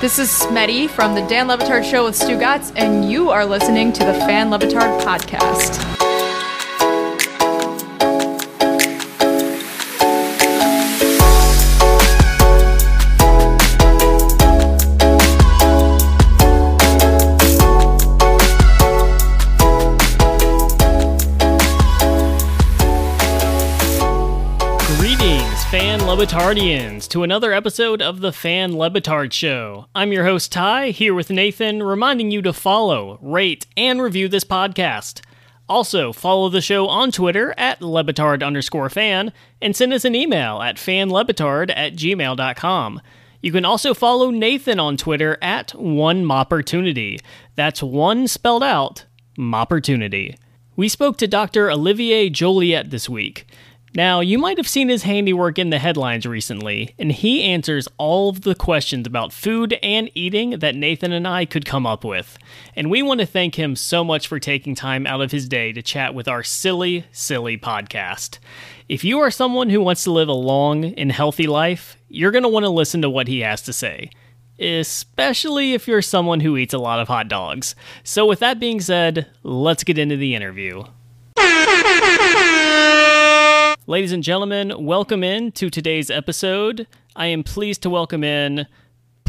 This is Smetty from the Dan Le Batard Show with Stugotz, and you are listening to the Fan Le Batard podcast. Fan Le Batardians, to another episode of the Fan Le Batard Show. I'm your host Ty, here with Nathan, reminding you to follow, rate, and review this podcast. Also, follow the show on Twitter at Lebatard underscore fan, and send us an email at fanlebatard at gmail.com. You can also follow Nathan on Twitter at One Mopportunity. That's one spelled out, Mopportunity. We spoke to Dr. Olivier Jolliet this week. Now, you might have seen his handiwork in the headlines recently, and he answers all of the questions about food and eating that Nathan and I could come up with. And we want to thank him so much for taking time out of his day to chat with our silly, silly podcast. If you are someone who wants to live a long and healthy life, you're going to want to listen to what he has to say. Especially if you're someone who eats a lot of hot dogs. So, with that being said, let's get into the interview. Ladies and gentlemen, welcome in to today's episode. I am pleased to welcome in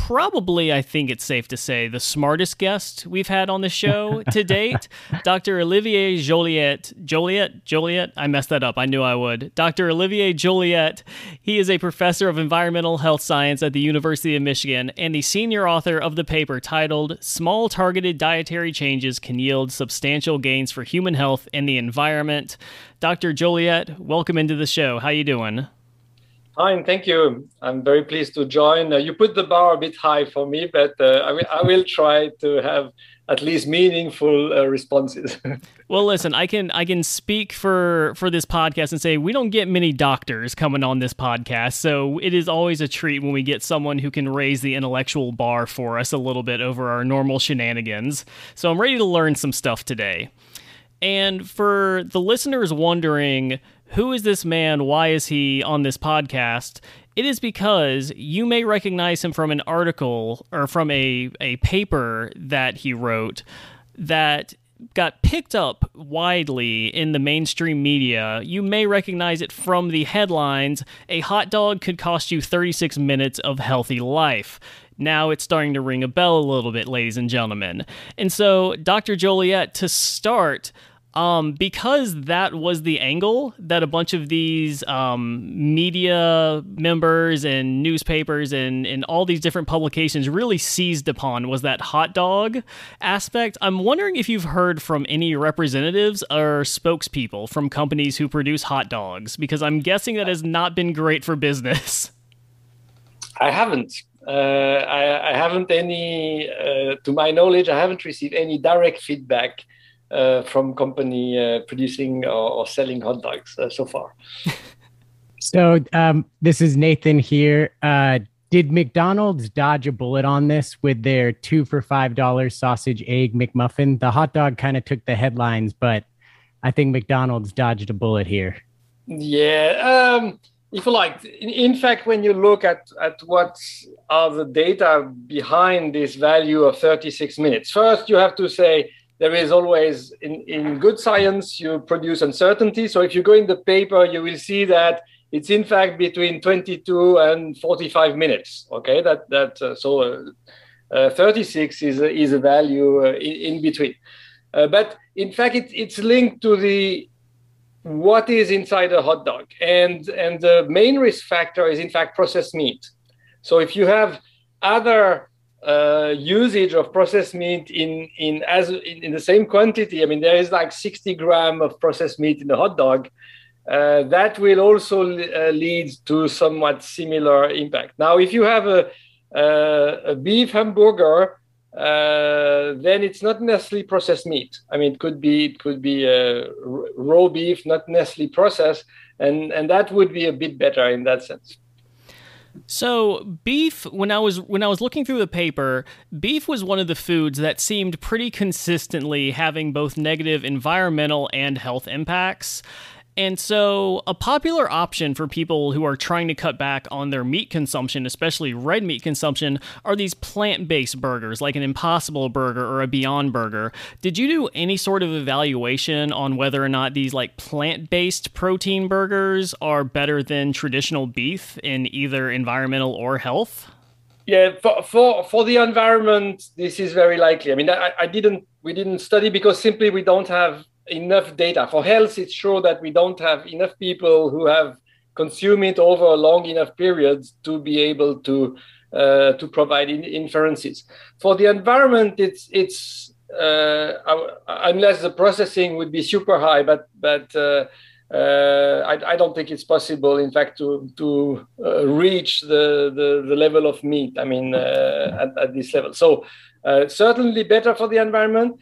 probably, I think it's safe to say, the smartest guest we've had on the show to date, Dr. Olivier Jolliet. Jolliet? Jolliet? I messed that up. I knew I would. Dr. Olivier Jolliet. He is a professor of environmental health science at the University of Michigan and the senior author of the paper titled Small Targeted Dietary Changes Can Yield Substantial Gains for Human Health and the Environment. Dr. Jolliet, welcome into the show. How you doing? Fine, thank you. I'm very pleased to join. Uh, you put the bar a bit high for me, but uh, I, will, I will try to have at least meaningful uh, responses. well, listen, I can I can speak for for this podcast and say we don't get many doctors coming on this podcast, so it is always a treat when we get someone who can raise the intellectual bar for us a little bit over our normal shenanigans. So I'm ready to learn some stuff today. And for the listeners wondering, who is this man? Why is he on this podcast? It is because you may recognize him from an article or from a, a paper that he wrote that got picked up widely in the mainstream media. You may recognize it from the headlines A hot dog could cost you 36 minutes of healthy life. Now it's starting to ring a bell a little bit, ladies and gentlemen. And so, Dr. Jolliet, to start, um, because that was the angle that a bunch of these um, media members and newspapers and, and all these different publications really seized upon was that hot dog aspect. I'm wondering if you've heard from any representatives or spokespeople from companies who produce hot dogs, because I'm guessing that has not been great for business. I haven't. Uh, I, I, haven't any, uh, to my knowledge, I haven't received any direct feedback from company uh, producing or, or, selling hot dogs uh, so far. so um, this is Nathan here. Uh, did McDonald's dodge a bullet on this with their two for five dollars sausage egg McMuffin? The hot dog kind of took the headlines, but I think McDonald's dodged a bullet here. Yeah. Um, if you like, in, in, fact, when you look at, at what are the data behind this value of 36 minutes, first you have to say there is always in, in good science you produce uncertainty. So if you go in the paper you will see that it's in fact between 22 and 45 minutes okay? That that uh, so uh, uh, 36 is a, is a value uh, in, in, between. Uh, but in fact it, it's linked to the what is inside a hot dog. And and the main risk factor is in fact processed meat. So if you have other uh, usage of processed meat in in as in, in, the same quantity. I mean, there is like 60 gram of processed meat in a hot dog. Uh, that will also uh, lead to somewhat similar impact. Now, if you have a, a beef hamburger, uh, then it's not necessarily processed meat. I mean, it could be it could be uh, raw beef, not necessarily processed, and and that would be a bit better in that sense. So beef, when I was when I was looking through the paper, beef was one of the foods that seemed pretty consistently having both negative environmental and health impacts. And so, a popular option for people who are trying to cut back on their meat consumption, especially red meat consumption, are these plant based burgers like an Impossible Burger or a Beyond Burger. Did you do any sort of evaluation on whether or not these like plant based protein burgers are better than traditional beef in either environmental or health? Yeah, for, for, for the environment, this is very likely. I mean, I, I didn't we didn't study because simply we don't have enough data. For health, it's sure that we don't have enough people who have consumed it over a long enough period to be able to uh, to provide in- inferences. For the environment, it's it's uh, unless the processing would be super high, but but uh, uh I, I, don't think it's possible, in fact, to to uh, reach the, the, the level of meat. I mean, uh, at, at this level. So certainly better for the environment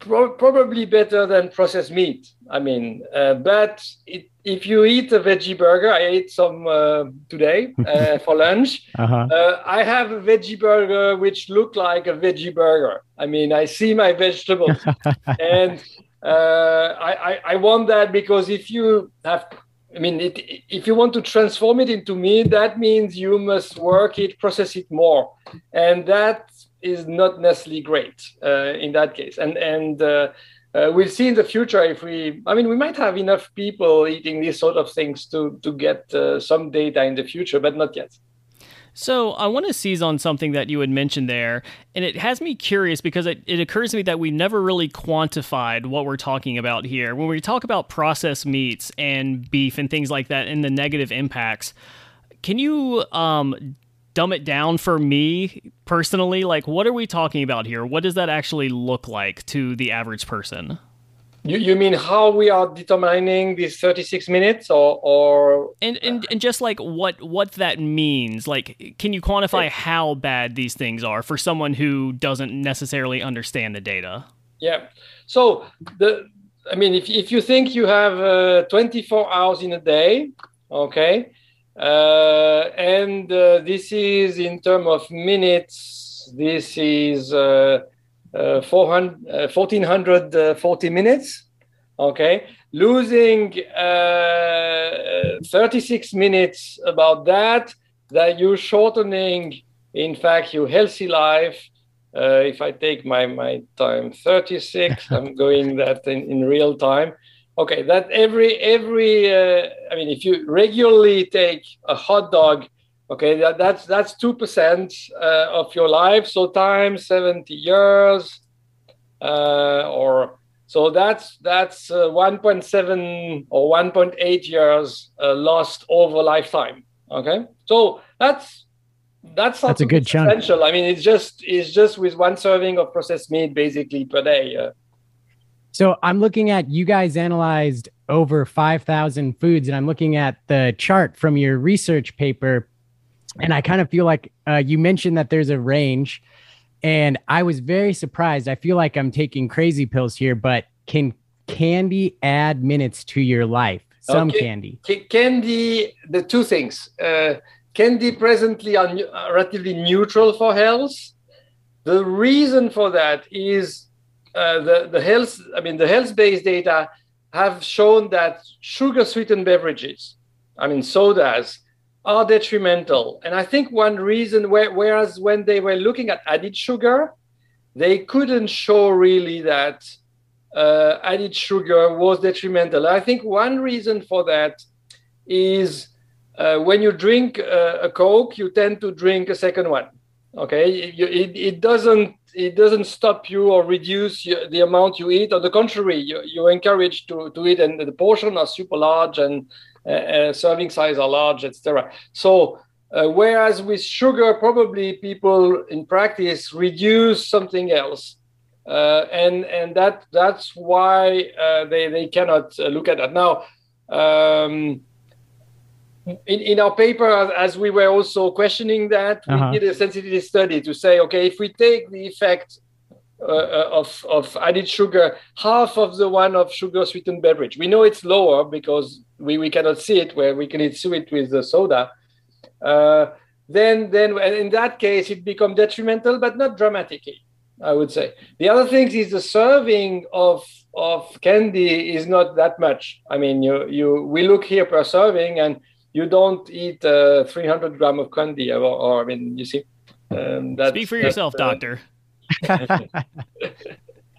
pro- probably better than processed meat. I mean, uh, but it, if you eat a veggie burger, I ate some uh, today uh, for lunch. Uh-huh. Uh, I have a veggie burger which look like a veggie burger. I mean, I see my vegetables, and uh, I, I, I want that because if you have I mean, it, if you want to transform it into meat, that means you must work it, process it more, and that is not necessarily great uh, in that case. And and uh, uh, we'll see in the future if we. I mean, we might have enough people eating these sort of things to to get uh, some data in the future, but not yet. So I want to seize on something that you had mentioned there, and it has me curious because it, it occurs to me that we never really quantified what we're talking about here. When we talk about processed meats and beef and things like that and the negative impacts, can you um, dumb it down for me personally, like what are we talking about here? What does that actually look like to the average person? You, you mean how we are determining these 36 minutes or, or and, and and just like what what that means. Like can you quantify how bad these things are for someone who doesn't necessarily understand the data? Yeah. So the i mean if, if you think you have uh, 24 hours in a day okay uh, and uh, this is in terms of minutes, this is uh, 400, 1440 minutes. Okay, losing 36 minutes about that, that you're shortening, in fact, your healthy life. Uh, if I take my, my time 36, I'm going that in, in real time okay that every every uh, i mean if you regularly take a hot dog okay that, that's that's 2% uh, of your life so times 70 years uh, or so that's that's uh, 1.7 or 1.8 years uh, lost over lifetime okay so that's that's that's a good chunk. I mean, it's just it's just with one serving of processed meat basically per day. Uh, so I'm looking at you guys analyzed over 5,000 foods, and I'm looking at the chart from your research paper. And I kind of feel like uh, you mentioned that there's a range, and I was very surprised. I feel like I'm taking crazy pills here, but can candy add minutes to your life? Some okay. candy. candy, the two things. Uh, candy presently are relatively neutral for health. The reason for that is uh, the, the health, I mean, the health-based data have shown that sugar-sweetened beverages, I mean, sodas, are detrimental. And I think one reason, where, whereas when they were looking at added sugar, they couldn't show really that uh, added sugar was detrimental. I think one reason for that is uh, when you drink uh, a Coke, you tend to drink a second one. Okay, it, it, it doesn't it doesn't stop you or reduce you, the amount you eat. On the contrary, you, you're encouraged to, to eat, and the portion are super large and uh, uh, serving size are large, etc. So, uh, whereas with sugar, probably people in practice reduce something else. Uh, and and that that's why uh, they they cannot uh, look at that now. Um, in, in our paper, as we were also questioning that, uh-huh. we did a sensitivity study to say, okay, if we take the effect uh, uh, of, of added sugar, half of the one of sugar sweetened beverage. We know it's lower because we, we cannot see it where we can see it with the soda. Uh, then, then in that case, it becomes detrimental, but not dramatically. I would say. The other thing is the serving of of candy is not that much. I mean, you you we look here per serving, and you don't eat uh, 300 gram of candy, or, or I mean, you see. Um, Speak for yourself, uh, doctor.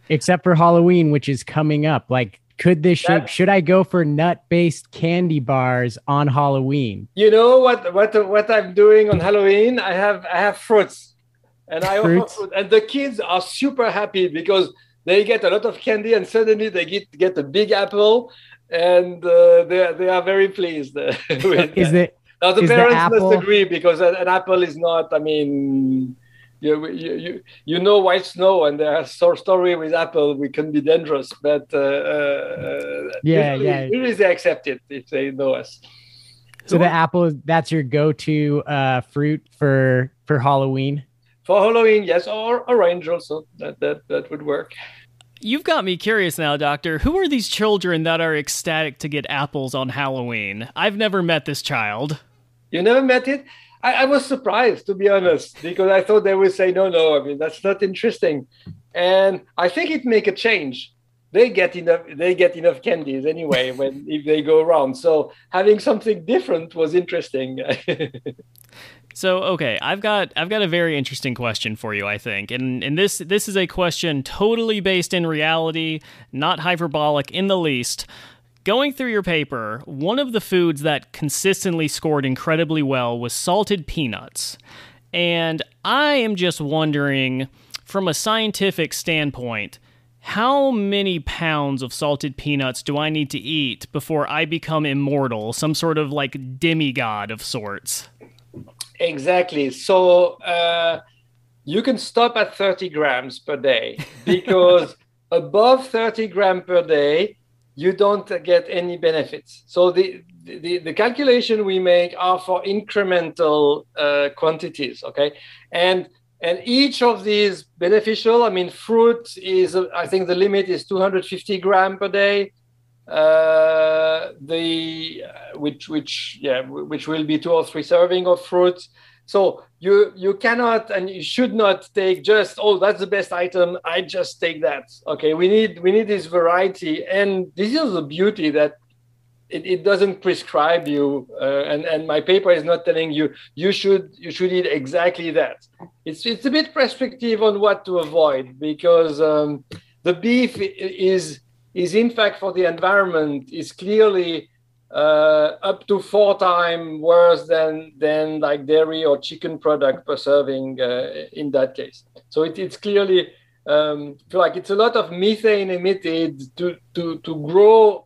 Except for Halloween, which is coming up. Like, could this should, should I go for nut based candy bars on Halloween? You know what what what I'm doing on Halloween? I have I have fruits, and I fruits? offer fruit, and the kids are super happy because they get a lot of candy and suddenly they get get a big apple and uh, they they are very pleased with is it now the parents must agree because an, an, apple is not i mean you, you, you, you know white snow and there's a story with apple we can be dangerous but uh, uh, yeah usually, yeah usually they accept it if they know us so the apple that's your go-to uh, fruit for for halloween for Halloween, yes, or orange also. That that that would work. You've got me curious now, Doctor. Who are these children that are ecstatic to get apples on Halloween? I've never met this child. You never met it? I, I was surprised, to be honest, because I thought they would say, no, no, I mean, that's not interesting. And I think it make a change. They get enough. They get enough candies anyway when if they go around. So having something different was interesting. So okay, I've got I've got a very interesting question for you, I think. And and this this is a question totally based in reality, not hyperbolic in the least. Going through your paper, one of the foods that consistently scored incredibly well was salted peanuts. And I am just wondering from a scientific standpoint, how many pounds of salted peanuts do I need to eat before I become immortal, some sort of like demigod of sorts? Exactly. So uh, you can stop at 30 grams per day because above 30 gram per day, you don't get any benefits. So the, the, the calculation we make are for incremental uh, quantities, okay? And and each of these beneficial, I mean, fruit is, I think the limit is 250 gram per day uh, the which which yeah which will be two or three serving of fruit so you you cannot and you should not take just oh that's the best item. I just take that. Okay we need we need this variety. And this is the beauty that it, it doesn't prescribe you uh, and and my paper is not telling you you should you should eat exactly that. It's it's a bit prescriptive on what to avoid because um, the beef is is in fact for the environment is clearly uh, up to four times worse than than like dairy or chicken product per serving uh, in that case. So it, it's clearly um, like it's a lot of methane emitted to to to grow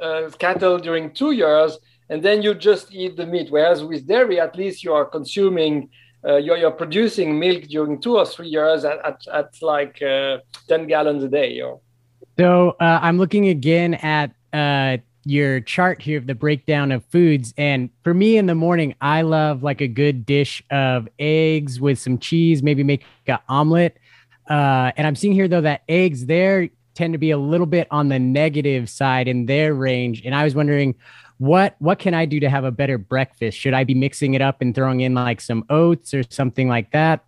uh, cattle during two years, and then you just eat the meat. Whereas with dairy, at least you are consuming. Uh, you're, you're producing milk during two or three years at, at, at like uh, 10 gallons a day. Or so uh, I'm looking again at your chart here of the breakdown of foods. And for me in the morning, I love like a good dish of eggs with some cheese, maybe make an omelet. Uh, and I'm seeing here though that eggs there tend to be a little bit on the negative side in their range. And I was wondering, what what can I do to have a better breakfast? Should I be mixing it up and throwing in like some oats or something like that?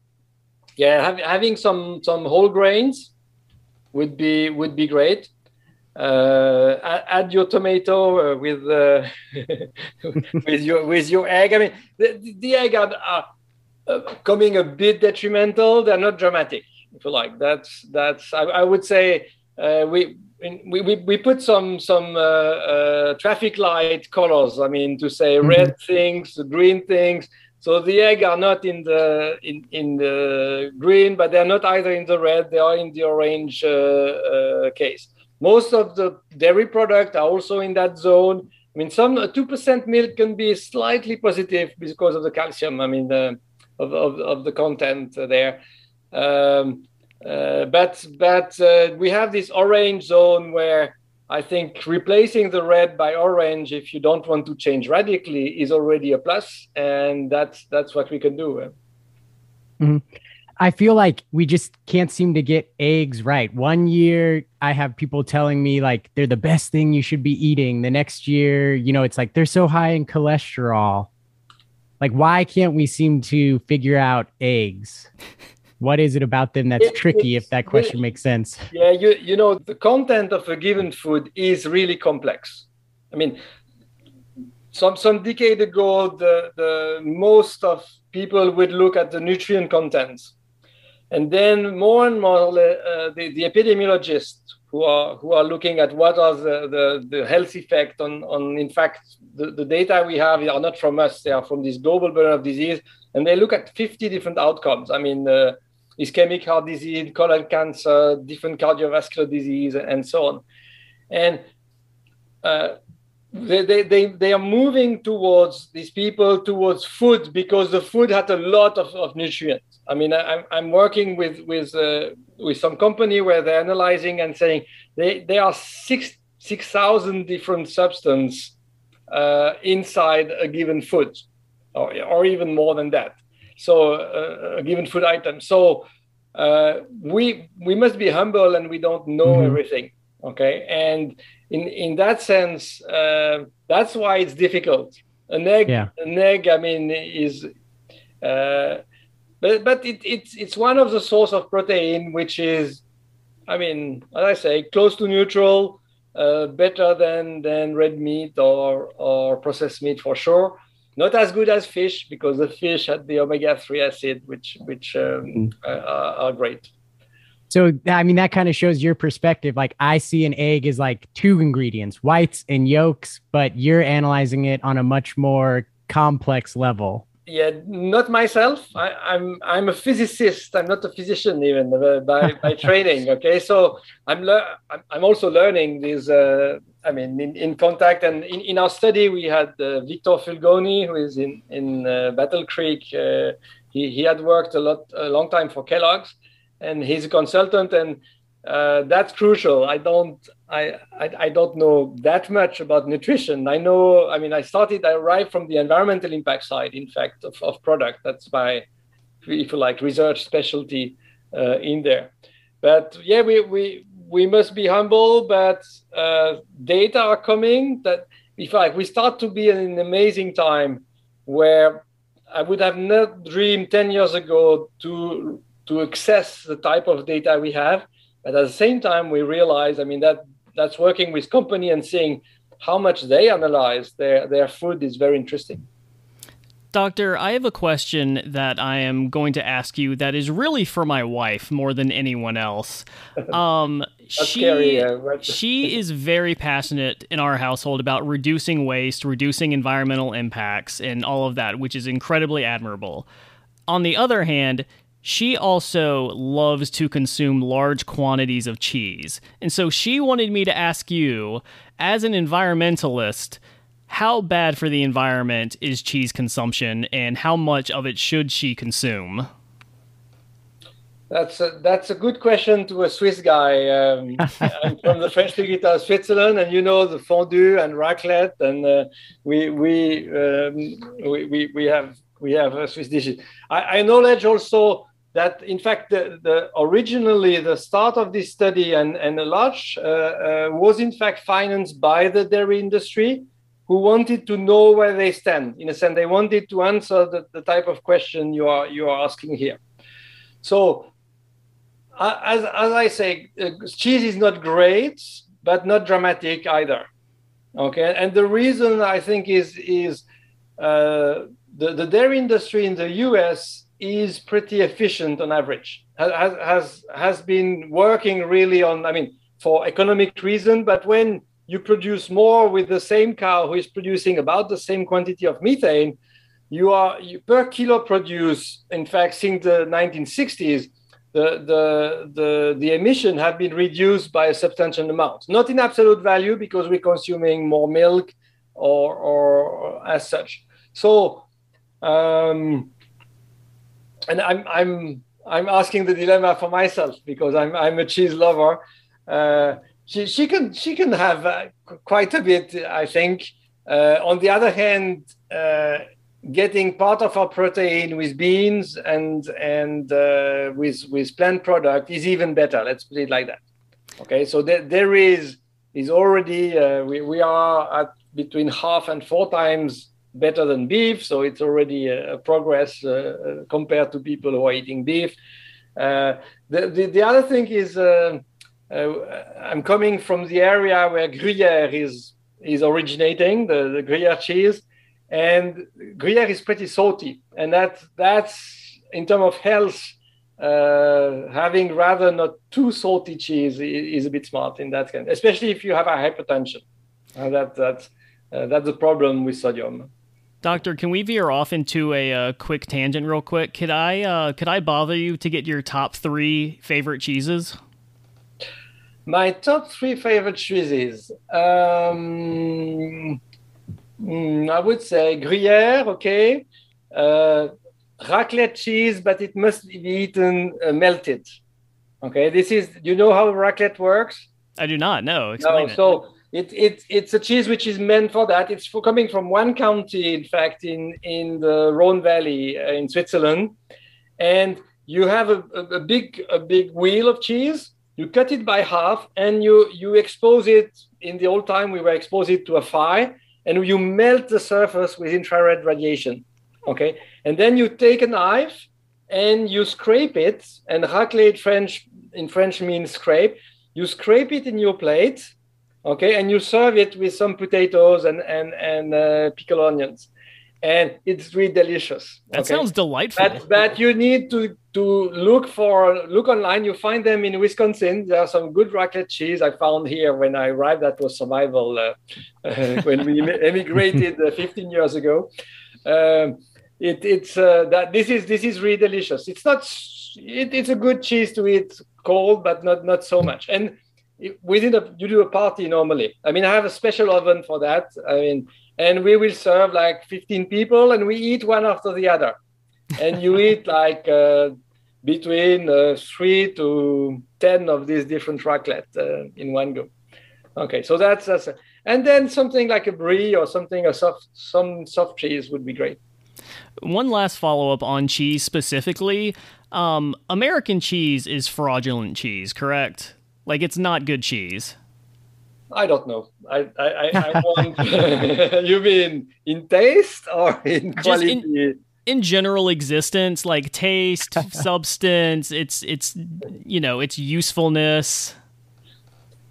Yeah, have, having some some whole grains would be would be great. Uh, add your tomato uh, with uh, with your with your egg. I mean, the, the egg are, are uh, coming a bit detrimental. They're not dramatic, if you like. That's that's. I, I would say uh, we. We, we, we put some some uh, traffic light colors. I mean, to say mm-hmm. red things, green things, so the egg are not in the in, in the green, but they're not either in the red. They are in the orange uh, uh, case. Most of the dairy products are also in that zone. I mean, some two percent milk can be slightly positive because of the calcium. I mean, of, of, of the content there. Um, uh, but but uh, we have this orange zone where I think replacing the red by orange, if you don't want to change radically, is already a plus, and that's that's what we can do. Mm-hmm. I feel like we just can't seem to get eggs right. One year, I have people telling me like they're the best thing you should be eating. The next year, you know, it's like they're so high in cholesterol. Like, why can't we seem to figure out eggs? What is it about them that's It- tricky? If that question makes sense. Yeah, you you know the content of a given food is really complex. I mean, some some decade ago, the the most of people would look at the nutrient contents, and then more and more uh, the the epidemiologists who are who are looking at what are the the, the health effect on on in fact the, the data we have are not from us; they are from this global burden of disease, and they look at 50 different outcomes. I mean. Uh, ischemic heart disease, colon cancer, different cardiovascular disease, and so on. And uh, they, they, they, they are moving towards these people towards food because the food had a lot of, of nutrients. I mean, I, I'm working with with uh, with some company where they're analyzing and saying they there are six six thousand different substances uh, inside a given food, or, or even more than that so uh, a given food item. So uh, we we must be humble and we don't know Mhm. everything. Okay, and in in that sense, uh, that's why it's difficult. An egg, Yeah. an egg. I mean, is. But but it, it's it's one of the source of protein which is, I mean, as I say, close to neutral, uh, better than than red meat or or processed meat for sure not as good as fish because the fish had the omega-3 acid which which um, uh, are, are great So, I mean, that kind of shows your perspective. Like, I see an egg as like two ingredients, whites and yolks, but you're analyzing it on a much more complex level. Yeah not myself. I, i'm i'm a physicist. I'm not a physician even by, by training okay? So i'm I'm, I'm also learning these uh, i mean in, in contact and in, in our study we had uh, victor fulgoni who is in in uh, battle creek. Uh, he, he had worked a lot a long time for kellogg's and he's a consultant and uh, that's crucial. I don't I, I i don't know that much about nutrition. I know i mean i started i arrived from the environmental impact side in fact of, of product. That's my if you like research specialty uh, in there. But yeah we we we must be humble but uh, data are coming that if like we start to be in an amazing time where i would have not dreamed 10 years ago to to access the type of data we have but at the same time we realize i mean that that's working with company and seeing how much they analyze their their food is very interesting Doctor, I have a question that I am going to ask you that is really for my wife more than anyone else. Um, she scary, uh, she is very passionate in our household about reducing waste, reducing environmental impacts, and all of that, which is incredibly admirable. On the other hand, she also loves to consume large quantities of cheese. And so she wanted me to ask you, as an environmentalist, how bad for the environment is cheese consumption and how much of it should she consume? That's a, that's a good question to a Swiss guy. Um, I'm from the French of Switzerland, and you know the fondue and raclette, and uh, we we, um, we we we have we have uh, Swiss dishes. I, I knowledge also that in fact the, the originally the start of this study and and a large uh, uh, was in fact financed by the dairy industry who wanted to know where they stand. In a sense they wanted to answer the, the type of question you are you are asking here. So as, as i say uh, cheese is not great but not dramatic either. Okay? And the reason i think is is uh, the, the dairy industry in the us is pretty efficient on average. Has, has has been working really on i mean for economic reason but when you produce more with the same cow who is producing about the same quantity of methane you are you, per kilo produce in fact since the 1960s the, the, the, the emission have been reduced by a substantial amount. Not in absolute value because we're consuming more milk or, or, as such. So um, and I'm, I'm, I'm asking the dilemma for myself because I'm, I'm a cheese lover uh, she, she can she can have uh, quite a bit, I think. Uh, on the other hand, uh, getting part of our protein with beans and and uh, with with plant product is even better. Let's put it like that. Okay, so there, there is is already uh, we we are at between half and four times better than beef, so it's already a, a progress uh, compared to people who are eating beef. Uh, the, the, the other thing is uh, uh, I'm coming from the area where Gruyere is is originating, the, the Gruyere cheese, and Gruyere is pretty salty, and that that's in terms of health. Uh, having rather not too salty cheese is, is a bit smart in that kind, especially if you have a hypertension. Uh, that that's uh, that's problem with sodium. Doctor, can we veer off into a uh, quick tangent real quick? Could I uh, could I bother you to get your top three favorite cheeses? My top three favorite cheeses. Um, mm, I would say Gruyere, okay. Uh, raclette cheese, but it must be eaten uh, melted. Okay, this is. You know how raclette works? I do not. No, explain no, So it, it, it's a cheese which is meant for that. It's for coming from one county, in fact, in, in the Rhone Valley uh, in Switzerland. And you have a, a, a, big, a big wheel of cheese. You cut it by half and you, you expose it. In the old time, we were exposed it to a fire and you melt the surface with infrared radiation. Okay. And then you take a knife and you scrape it. And raclette French in French means scrape. You scrape it in your plate okay and you serve it with some potatoes and and and uh, pickled onions. And it's really delicious that okay? sounds delightful. But, but you need to to look for look online. You find them in wisconsin. There are some good raclette cheese i found here when i arrived. That was survival uh, uh, when we emigrated uh, 15 years ago. Um, it, it's uh, that this is this is really delicious. It's not it, it's a good cheese to eat cold but not not so much. And within a you do a party normally. I mean, I have a special oven for that. I mean, and we will serve like 15 people, and we eat one after the other, and you eat like uh, between uh, three to ten of these different raclette uh, in one go. Okay, so that's, that's a, and then something like a brie or something a soft some soft cheese would be great. One last follow up on cheese specifically. Um, American cheese is fraudulent cheese, correct? Like it's not good cheese. I don't know. I I, I, I want. you mean in taste or in quality? In, in, general existence, like taste, substance. It's it's you know its usefulness.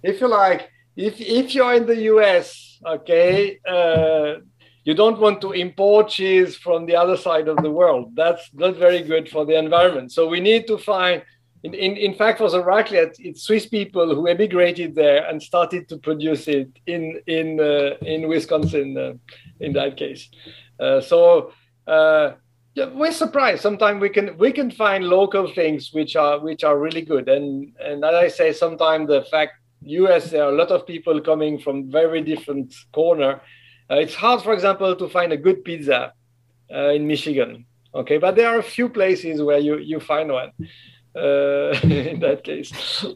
If you like, if if you're in the U.S., okay, uh, you don't want to import cheese from the other side of the world. That's not very good for the environment. So we need to find in, in, in fact, for the raclette, it's Swiss people who emigrated there and started to produce it in in uh, in Wisconsin. Uh, in that case, uh, so uh, yeah, we're surprised. Sometimes we can we can find local things which are which are really good. And and as I say, sometimes the fact U.S. there are a lot of people coming from very different corner. Uh, it's hard, for example, to find a good pizza uh, in Michigan. Okay, but there are a few places where you you find one. Uh, in that case.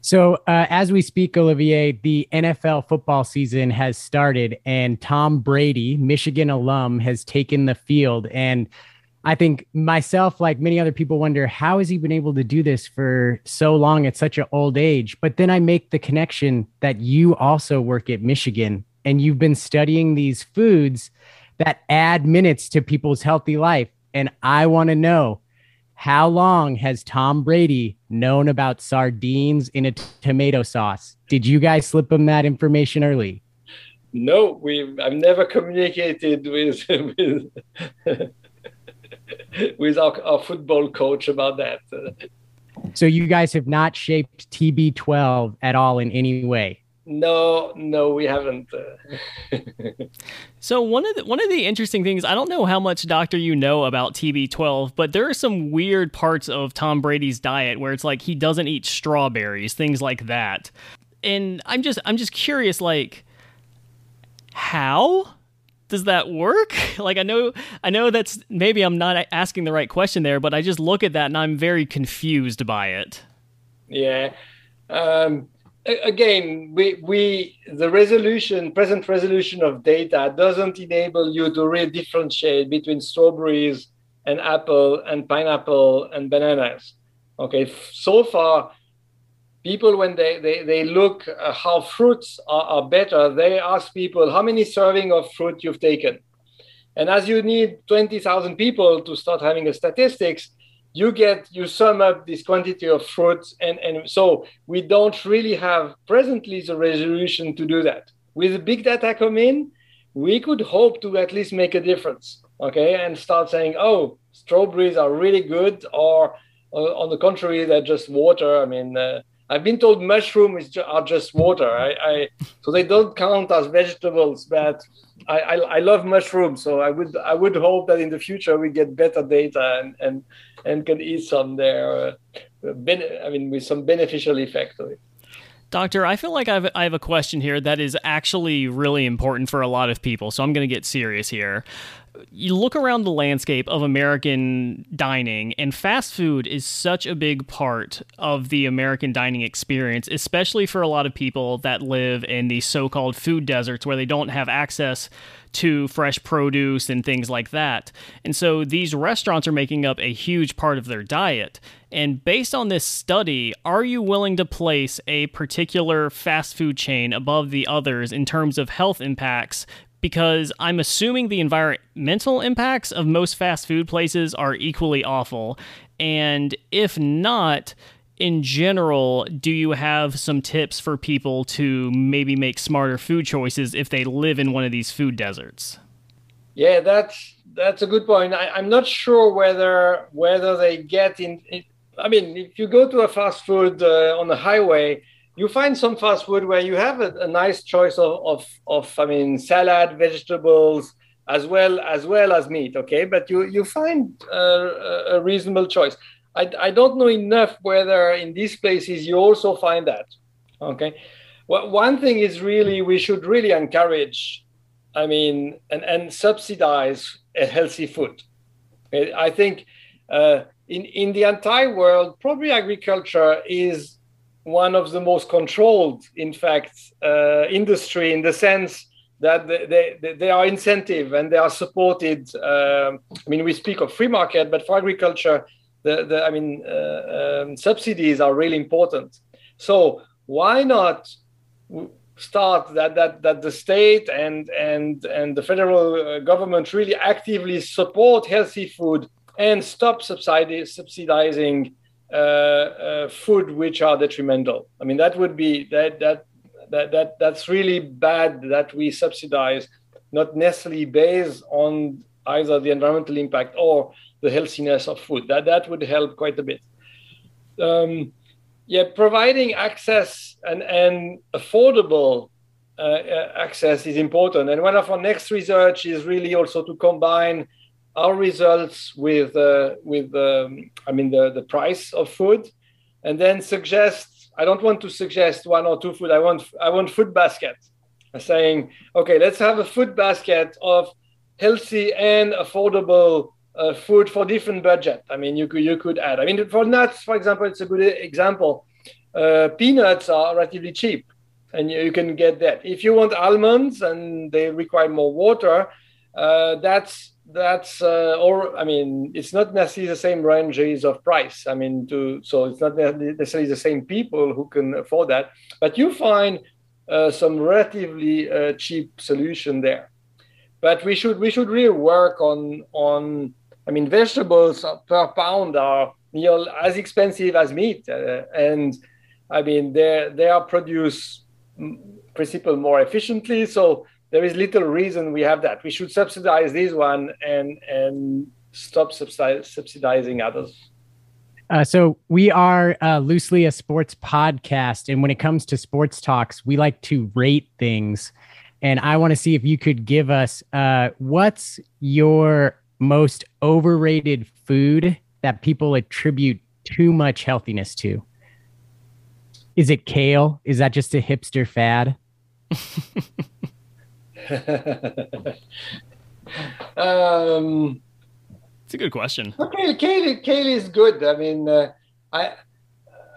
So, uh, as we speak, Olivier, the NFL football season has started, and Tom Brady, Michigan alum, has taken the field. And I think myself, like many other people, wonder how has he been able to do this for so long at such an old age? But then I make the connection that you also work at Michigan and you've been studying these foods that add minutes to people's healthy life. And I want to know how long has Tom Brady known about sardines in a t- tomato sauce? Did you guys slip him that information early? No, we I've never communicated with with, with our, our football coach about that. So you guys have not shaped TB12 at all in any way. No, no, we haven't. Uh. so one of the one of the interesting things, I don't know how much doctor you know about TB12, but there are some weird parts of Tom Brady's diet where it's like he doesn't eat strawberries, things like that. And I'm just I'm just curious like how does that work? Like I know I know that's maybe I'm not asking the right question there, but I just look at that and I'm very confused by it. Yeah. Um again, we, we the resolution, present resolution of data doesn't enable you to really differentiate between strawberries and apple and pineapple and bananas. Okay, so far, people when they they, they look uh, how fruits are, are better, they ask people how many serving of fruit you've taken. And as you need 20,000 people to start having a statistics, you get you sum up this quantity of fruits and and so we don't really have presently the resolution to do that. With big data come in we could hope to at least make a difference okay and start saying oh strawberries are really good or uh, on the contrary they're just water. I mean uh, i've been told mushrooms are just water. I, I so they don't count as vegetables but I, I, I love mushrooms, so I would I would hope that in the future we get better data and and, and can eat some there. Uh, I mean, with some beneficial effect of it. Doctor, I feel like I've, I have a question here that is actually really important for a lot of people, so I'm going to get serious here you look around the landscape of American dining, and fast food is such a big part of the American dining experience, especially for a lot of people that live in the so called food deserts where they don't have access to fresh produce and things like that. And so these restaurants are making up a huge part of their diet. And based on this study, are you willing to place a particular fast food chain above the others in terms of health impacts because I'm assuming the environmental impacts of most fast food places are equally awful. And if not, in general, do you have some tips for people to maybe make smarter food choices if they live in one of these food deserts? Yeah, that's that's a good point. I, am not sure whether whether they get in. I mean, if you go to a fast food uh, on the highway, you find some fast food where you have a, a nice choice of, of, of, I mean, salad, vegetables, as well as well as meat. Okay, but you you find uh, a reasonable choice. I, I don't know enough whether in these places you also find that. Okay, well, one thing is really we should really encourage, I mean, and, and subsidize a healthy food. I think uh, in in the entire world, probably agriculture is one of the most controlled, in fact, uh, industry in the sense that they, they, they are incentive and they are supported. Uh, I mean, we speak of free market, but for agriculture, the, the I mean, uh, um, subsidies are really important. So why not start that that that the state and and and the federal uh, government really actively support healthy food and stop subsidizing food which are detrimental. I mean, that would be that that that that that's really bad that we subsidize, not necessarily based on either the environmental impact or the healthiness of food. That that would help quite a bit. Um, yeah, providing access and and affordable uh, uh access is important. And one of our next research is really also to combine our results with uh, with um, I mean the the price of food, and then suggest. I don't want to suggest one or two food. I want I want food basket. saying okay, let's have a food basket of healthy and affordable uh, food for different budget. I mean, you could you could add. I mean, for nuts, for example, it's a good example. Uh, peanuts are relatively cheap, and you, you, can get that. If you want almonds and they require more water, uh, that's that's uh, or I mean, it's not necessarily the same ranges of price. I mean, to so it's not necessarily the same people who can afford that, but you find uh, some relatively uh, cheap solution there. But we should we should really work on on. I mean, vegetables per pound are you know as expensive as meat, uh, and I mean they they are produced principle more efficiently. So there is little reason we have that. We should subsidize this one and and stop subsidizing others. Uh, so we are uh, loosely a sports podcast, and when it comes to sports talks, we like to rate things. And I want to see if you could give us uh, what's your most overrated food that people attribute too much healthiness to. Is it kale? Is that just a hipster fad? um, it's a good question. Okay, Kaylee, Kaylee is good. I mean, uh, I,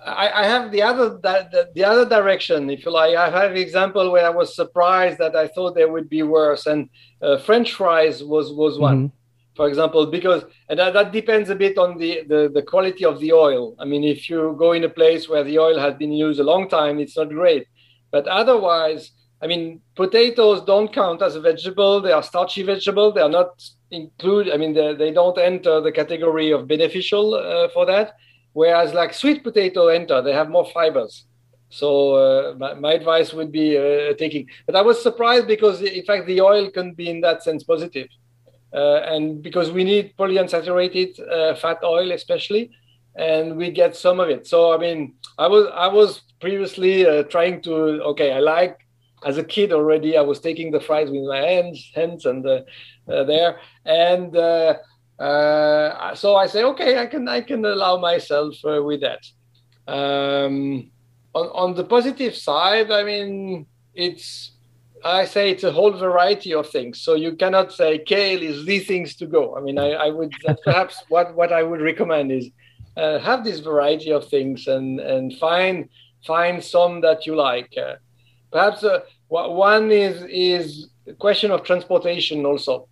I, I have the other the, the other direction, if you like. I have an example where I was surprised that I thought they would be worse, and uh, French fries was was one. Mm-hmm. For example, because and that, that depends a bit on the, the, the quality of the oil. I mean, if you go in a place where the oil has been used a long time, it's not great. But otherwise, I mean, potatoes don't count as a vegetable. They are starchy vegetable. They are not include. I mean, they, they don't enter the category of beneficial uh, for that. Whereas like sweet potato enter, they have more fibers. So uh, my, my, advice would be uh, taking. But I was surprised because in fact the oil can be in that sense positive, uh, and because we need polyunsaturated uh, fat oil especially, and we get some of it. So I mean, I was I was previously uh, trying to okay, I like as a kid already. I was taking the fries with my hands, hands, and uh, there, and so I say okay, I can I can allow myself with that. Um, on, on the positive side, I mean, it's I say it's a whole variety of things. So you cannot say kale is the things to go. I mean, I, I would perhaps what what I would recommend is uh, have this variety of things and and find find some that you like. Perhaps uh, one is is the question of transportation also.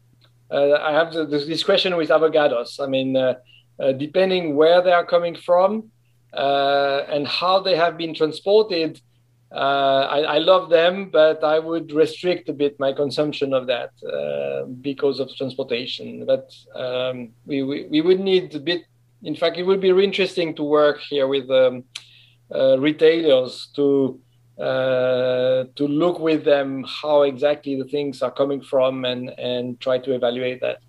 Uh, I have the, this question with avocados. I mean, uh, uh, depending where they are coming from, uh, and how they have been transported. Uh, I, I, love them, but I would restrict a bit my consumption of that because of transportation. But um, we, we, we would need a bit. In fact, it would be really interesting to work here with um, retailers to uh, to look with them how exactly the things are coming from and and try to evaluate that.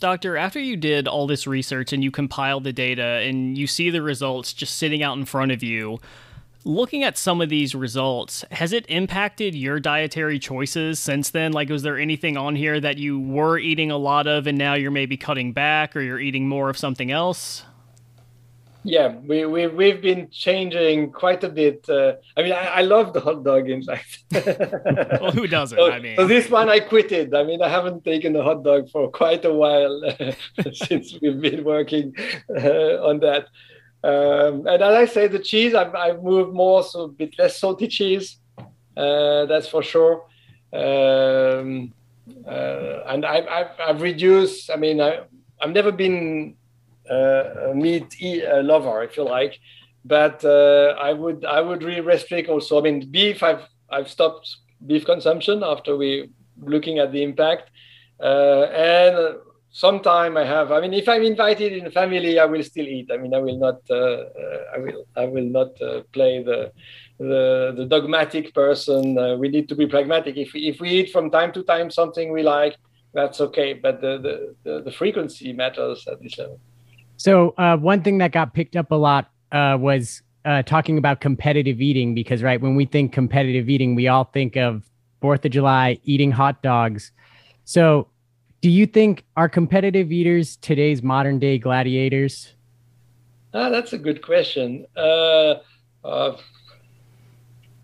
Doctor, after you did all this research and you compiled the data and you see the results just sitting out in front of you, looking at some of these results, has it impacted your dietary choices since then? Like, was there anything on here that you were eating a lot of and now you're maybe cutting back or you're eating more of something else? Yeah, we, we, we've been changing quite a bit. Uh, I mean, I, I, love the hot dog, in fact. well, who doesn't? So, I mean, so this one I quitted. I mean, I haven't taken a hot dog for quite a while since we've been working uh, on that. Um, and as I say, the cheese, I've, I've moved more, so a bit less salty cheese. Uh, that's for sure. Um, uh, and I've, I've, I've, reduced, I mean, I, I've never been meat lover, if you like. But uh, I would I would really restrict also. I mean, beef. I've I've stopped beef consumption after we looking at the impact. Uh, and sometime I have. I mean, if I'm invited in family, I will still eat. I mean, I will not. Uh, uh, I will. I will not uh, play the the the dogmatic person. Uh, we need to be pragmatic. If we, if we eat from time to time something we like, that's okay. But the the, the, the frequency matters at this level. So uh, one thing that got picked up a lot uh, was uh, talking about competitive eating because right when we think competitive eating, we all think of Fourth of July eating hot dogs. So, do you think are competitive eaters today's modern day gladiators? Ah, that's a good question. Uh, uh,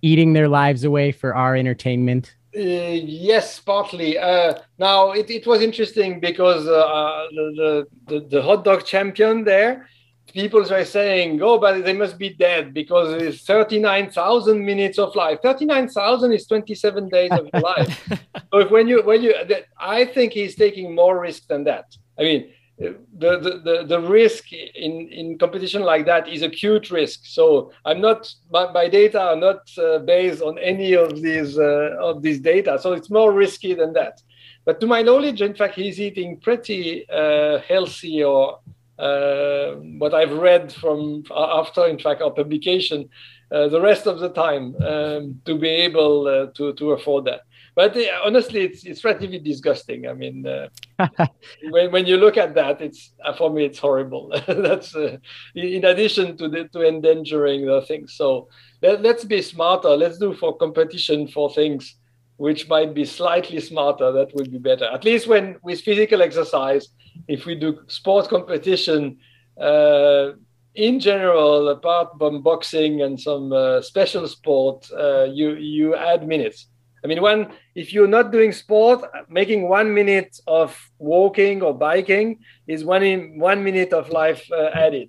eating their lives away for our entertainment. Uh, yes, partly. Uh, now it, it was interesting because uh, uh the, the, the hot dog champion there, people were saying, "Oh, but they must be dead because it's thirty-nine thousand minutes of life. Thirty-nine thousand is twenty-seven days of life. so if when you when you, I think he's taking more risk than that. I mean, the, the, the, risk in, in competition like that is acute risk. So I'm not my, my data are not uh, based on any of these uh, of these data. So it's more risky than that. But to my knowledge, in fact, he's eating pretty uh, healthy or uh, what I've read from after, in fact, our publication, uh, the rest of the time um, to be able uh, to to afford that. But uh, honestly, it's it's relatively disgusting. I mean, uh, when when you look at that, it's uh, for me it's horrible. That's uh, in addition to the, to endangering the things. So let, let's be smarter. Let's do for competition for things which might be slightly smarter. That would be better. At least when with physical exercise, if we do sport competition. Uh, in general, apart from boxing and some uh, special sport, uh, you you add minutes. I mean, one if you're not doing sport, making one minute of walking or biking is one in, one minute of life uh, added.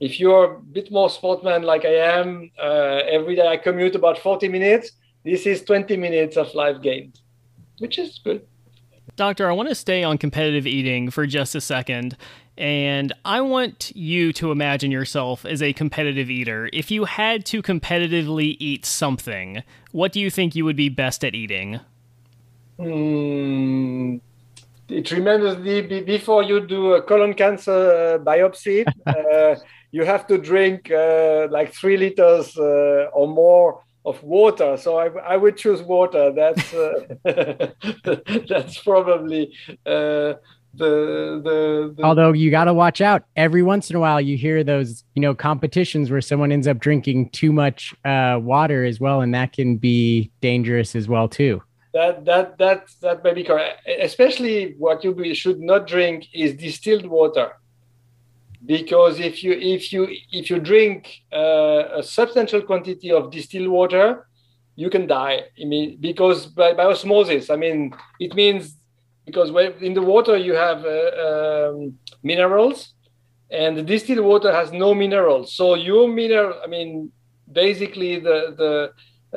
If you're a bit more sportman like I am, uh, every day I commute about 40 minutes. This is 20 minutes of life gained, which is good. Doctor, I want to stay on competitive eating for just a second And I want you to imagine yourself as a competitive eater. If you had to competitively eat something, what do you think you would be best at eating? Mm, it the be- before you do a colon cancer uh, biopsy, uh, you have to drink uh, like three liters uh, or more of water. So I, I would choose water. That's uh, that's probably uh, the, the, the Although you got to watch out. Every once in a while, you hear those, you know, competitions where someone ends up drinking too much uh, water as well, and that can be dangerous as well too. That that that that may be correct. Especially what you should not drink is distilled water, because if you if you if you drink uh, a substantial quantity of distilled water, you can die. I mean, because by, by osmosis, I mean it means because in the water you have uh, um, minerals, and the distilled water has no minerals. So your mineral, I mean, basically the the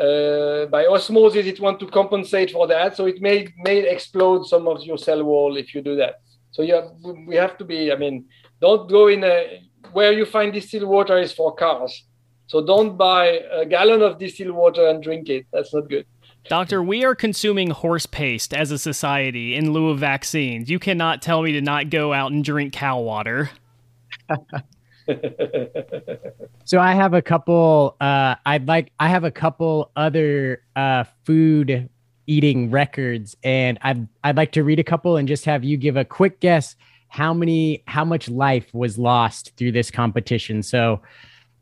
uh, by osmosis it want to compensate for that. So it may may explode some of your cell wall if you do that. So you have, we have to be i mean don't go in a where you find distilled water is for cars. So don't buy a gallon of distilled water and drink it. That's not good Doctor, we are consuming horse paste as a society in lieu of vaccines. You cannot tell me to not go out and drink cow water. so I have a couple. Uh, I'd like. I have a couple other uh, food eating records, and I'd I'd like to read a couple and just have you give a quick guess how many how much life was lost through this competition. So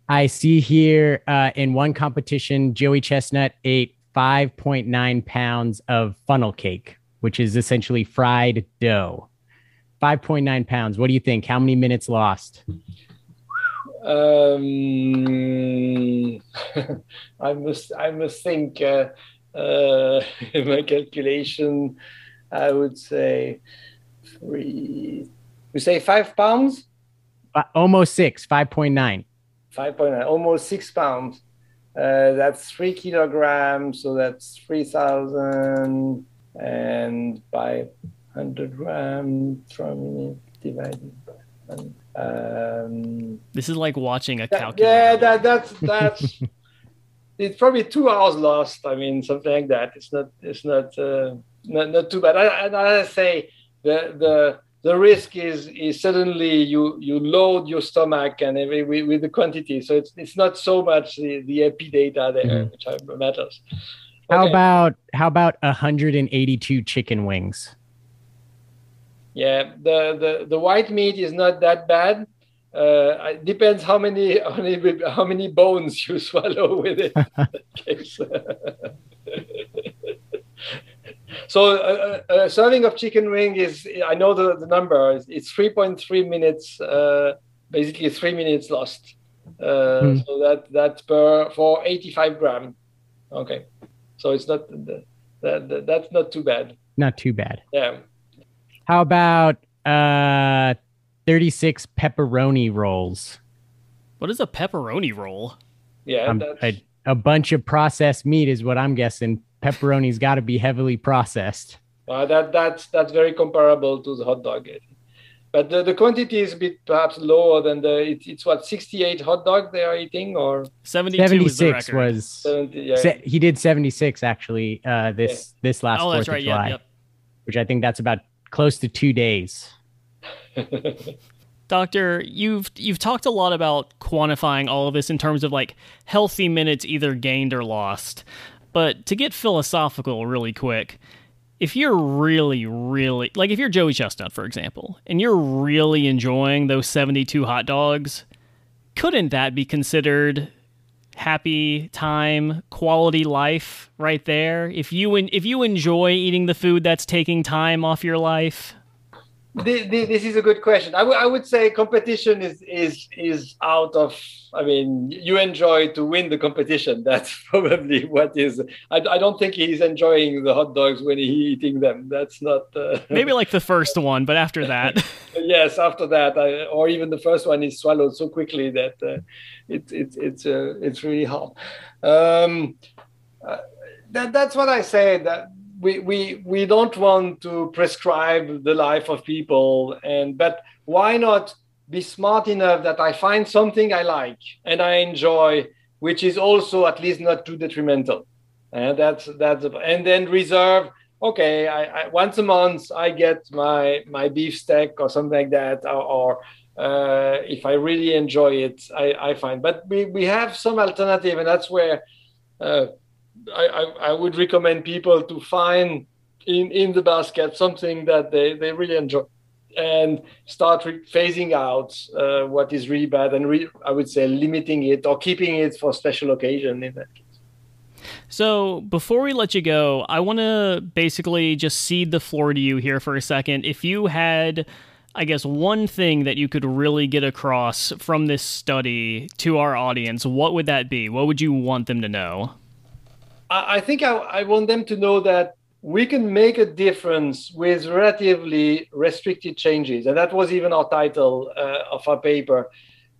I see here uh, in one competition, Joey Chestnut ate 5.9 pounds of funnel cake, which is essentially fried dough. 5.9 pounds. What do you think? How many minutes lost? Um, I must I must think uh, uh, in my calculation. I would say three. We say five pounds. Uh, almost six. Five point nine. Five point nine. Almost six pounds. Uh, that's three kilograms. So that's three thousand and by hundred grams from divided by. 100. Um, this is like watching a calculator. Yeah, that that's that's. it's probably two hours lost. I mean, something like that. It's not. It's not. Uh, not, not too bad. I, I, I say the the the risk is is suddenly you you load your stomach and every, with, with the quantity. So it's it's not so much the, the epi data there mm-hmm. which matters. How about how about 182 chicken wings? Yeah, the, the, the white meat is not that bad. Uh, it depends how many, how many how many bones you swallow with it. so a, a, serving of chicken wing is I know the, the number. It's, 3.3 minutes, uh, basically three minutes lost. Uh, mm. So that that's per for 85 gram. Okay, so it's not that, that that's not too bad. Not too bad. Yeah. How about uh 36 pepperoni rolls? What is a pepperoni roll? Yeah, um, a, a, bunch of processed meat is what I'm guessing. Pepperoni's got to be heavily processed. Uh, that that's that's very comparable to the hot dog. But the, the quantity is a bit perhaps lower than the it, it's what 68 hot dogs they are eating or 76 was 70, yeah. se- he did 76 actually uh this yeah. this last oh, 4th right. of July. Yep, yep. Which I think that's about close to two days. Doctor, you've you've talked a lot about quantifying all of this in terms of like healthy minutes either gained or lost. But to get philosophical really quick, if you're really, really like if you're Joey Chestnut, for example, and you're really enjoying those 72 hot dogs, couldn't that be considered happy time, quality life right there. If you if you enjoy eating the food that's taking time off your life. This is a good question. I, would say competition is is is out of. I mean, you enjoy to win the competition. That's probably what is. I, I don't think he's enjoying the hot dogs when he's eating them. That's not. Uh... Maybe like the first one, but after that. yes, after that, I, or even the first one is swallowed so quickly that uh, it, it, it's uh, it's really hard. Um, uh, that, that's what I say. That we, we we don't want to prescribe the life of people and but why not be smart enough that i find something i like and i enjoy which is also at least not too detrimental. And that's that's and then reserve okay I, I once a month i get my my beef steak or something like that or, or uh, if i really enjoy it i i find. But we we have some alternative and that's where uh, I, I, would recommend people to find in in the basket something that they they really enjoy and start re- phasing out uh, what is really bad and re- I would say limiting it or keeping it for special occasion in that case. So, before we let you go, I want to basically just cede the floor to you here for a second. If you had, I guess, one thing that you could really get across from this study to our audience, what would that be? What would you want them to know? I think I, I want them to know that we can make a difference with relatively restricted changes. And that was even our title uh, of our paper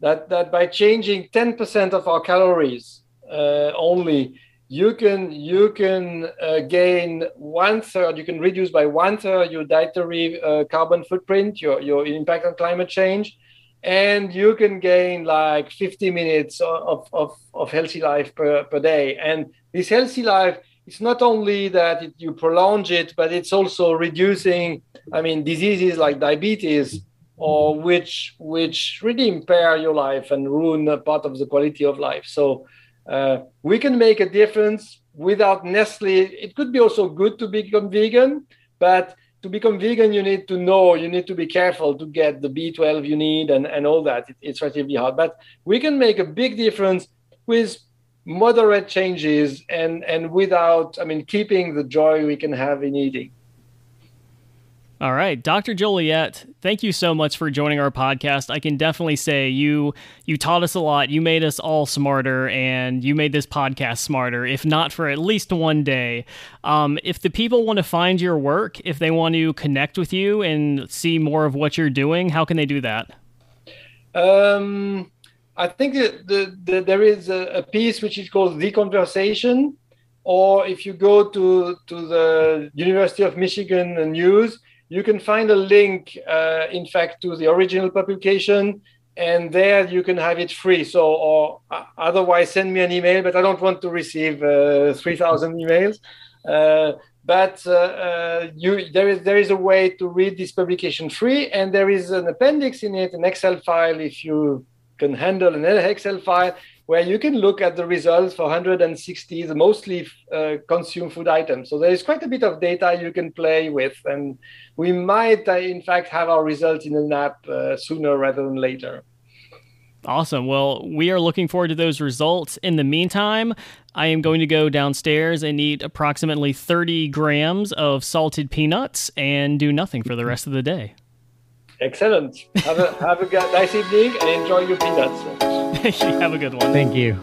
that, that by changing 10% of our calories uh, only, you can you can uh, gain one third. You can reduce by one third your dietary uh, carbon footprint, your your impact on climate change, and you can gain like 50 minutes of of, of healthy life per, per day. And this healthy life it's not only that it, you prolong it, but it's also reducing, I mean, diseases like diabetes, or which which really impair your life and ruin a part of the quality of life. So uh, we can make a difference without nestle It could be also good to become vegan, but to become vegan, you need to know, you need to be careful to get the B12 you need and, and all that. It, it's relatively hard, but we can make a big difference with moderate changes and and without i mean keeping the joy we can have in eating all right, Dr. Jolliet, thank you so much for joining our podcast. I can definitely say you you taught us a lot. You made us all smarter, and you made this podcast smarter. If not for at least one day, um, if the people want to find your work, if they want to connect with you and see more of what you're doing, how can they do that? Um, I think that the, the, there is a, a, piece which is called The Conversation, or if you go to, to the University of Michigan News, you can find a link, uh, in fact, to the original publication, and there you can have it free. So, or uh, otherwise, send me an email, but I don't want to receive uh, 3,000 emails. Uh, but uh, uh, you, there is there is a way to read this publication free, and there is an appendix in it, an Excel file, if you can handle an Excel file where you can look at the results for 160 the mostly uh, consumed food items. So there is quite a bit of data you can play with, and we might, uh, in fact, have our results in an app uh, sooner rather than later. Awesome. Well, we are looking forward to those results. In the meantime, I am going to go downstairs and eat approximately 30 grams of salted peanuts and do nothing for the rest of the day. Excellent. Have a have a nice evening and enjoy your peanuts. have a good one. Thank you.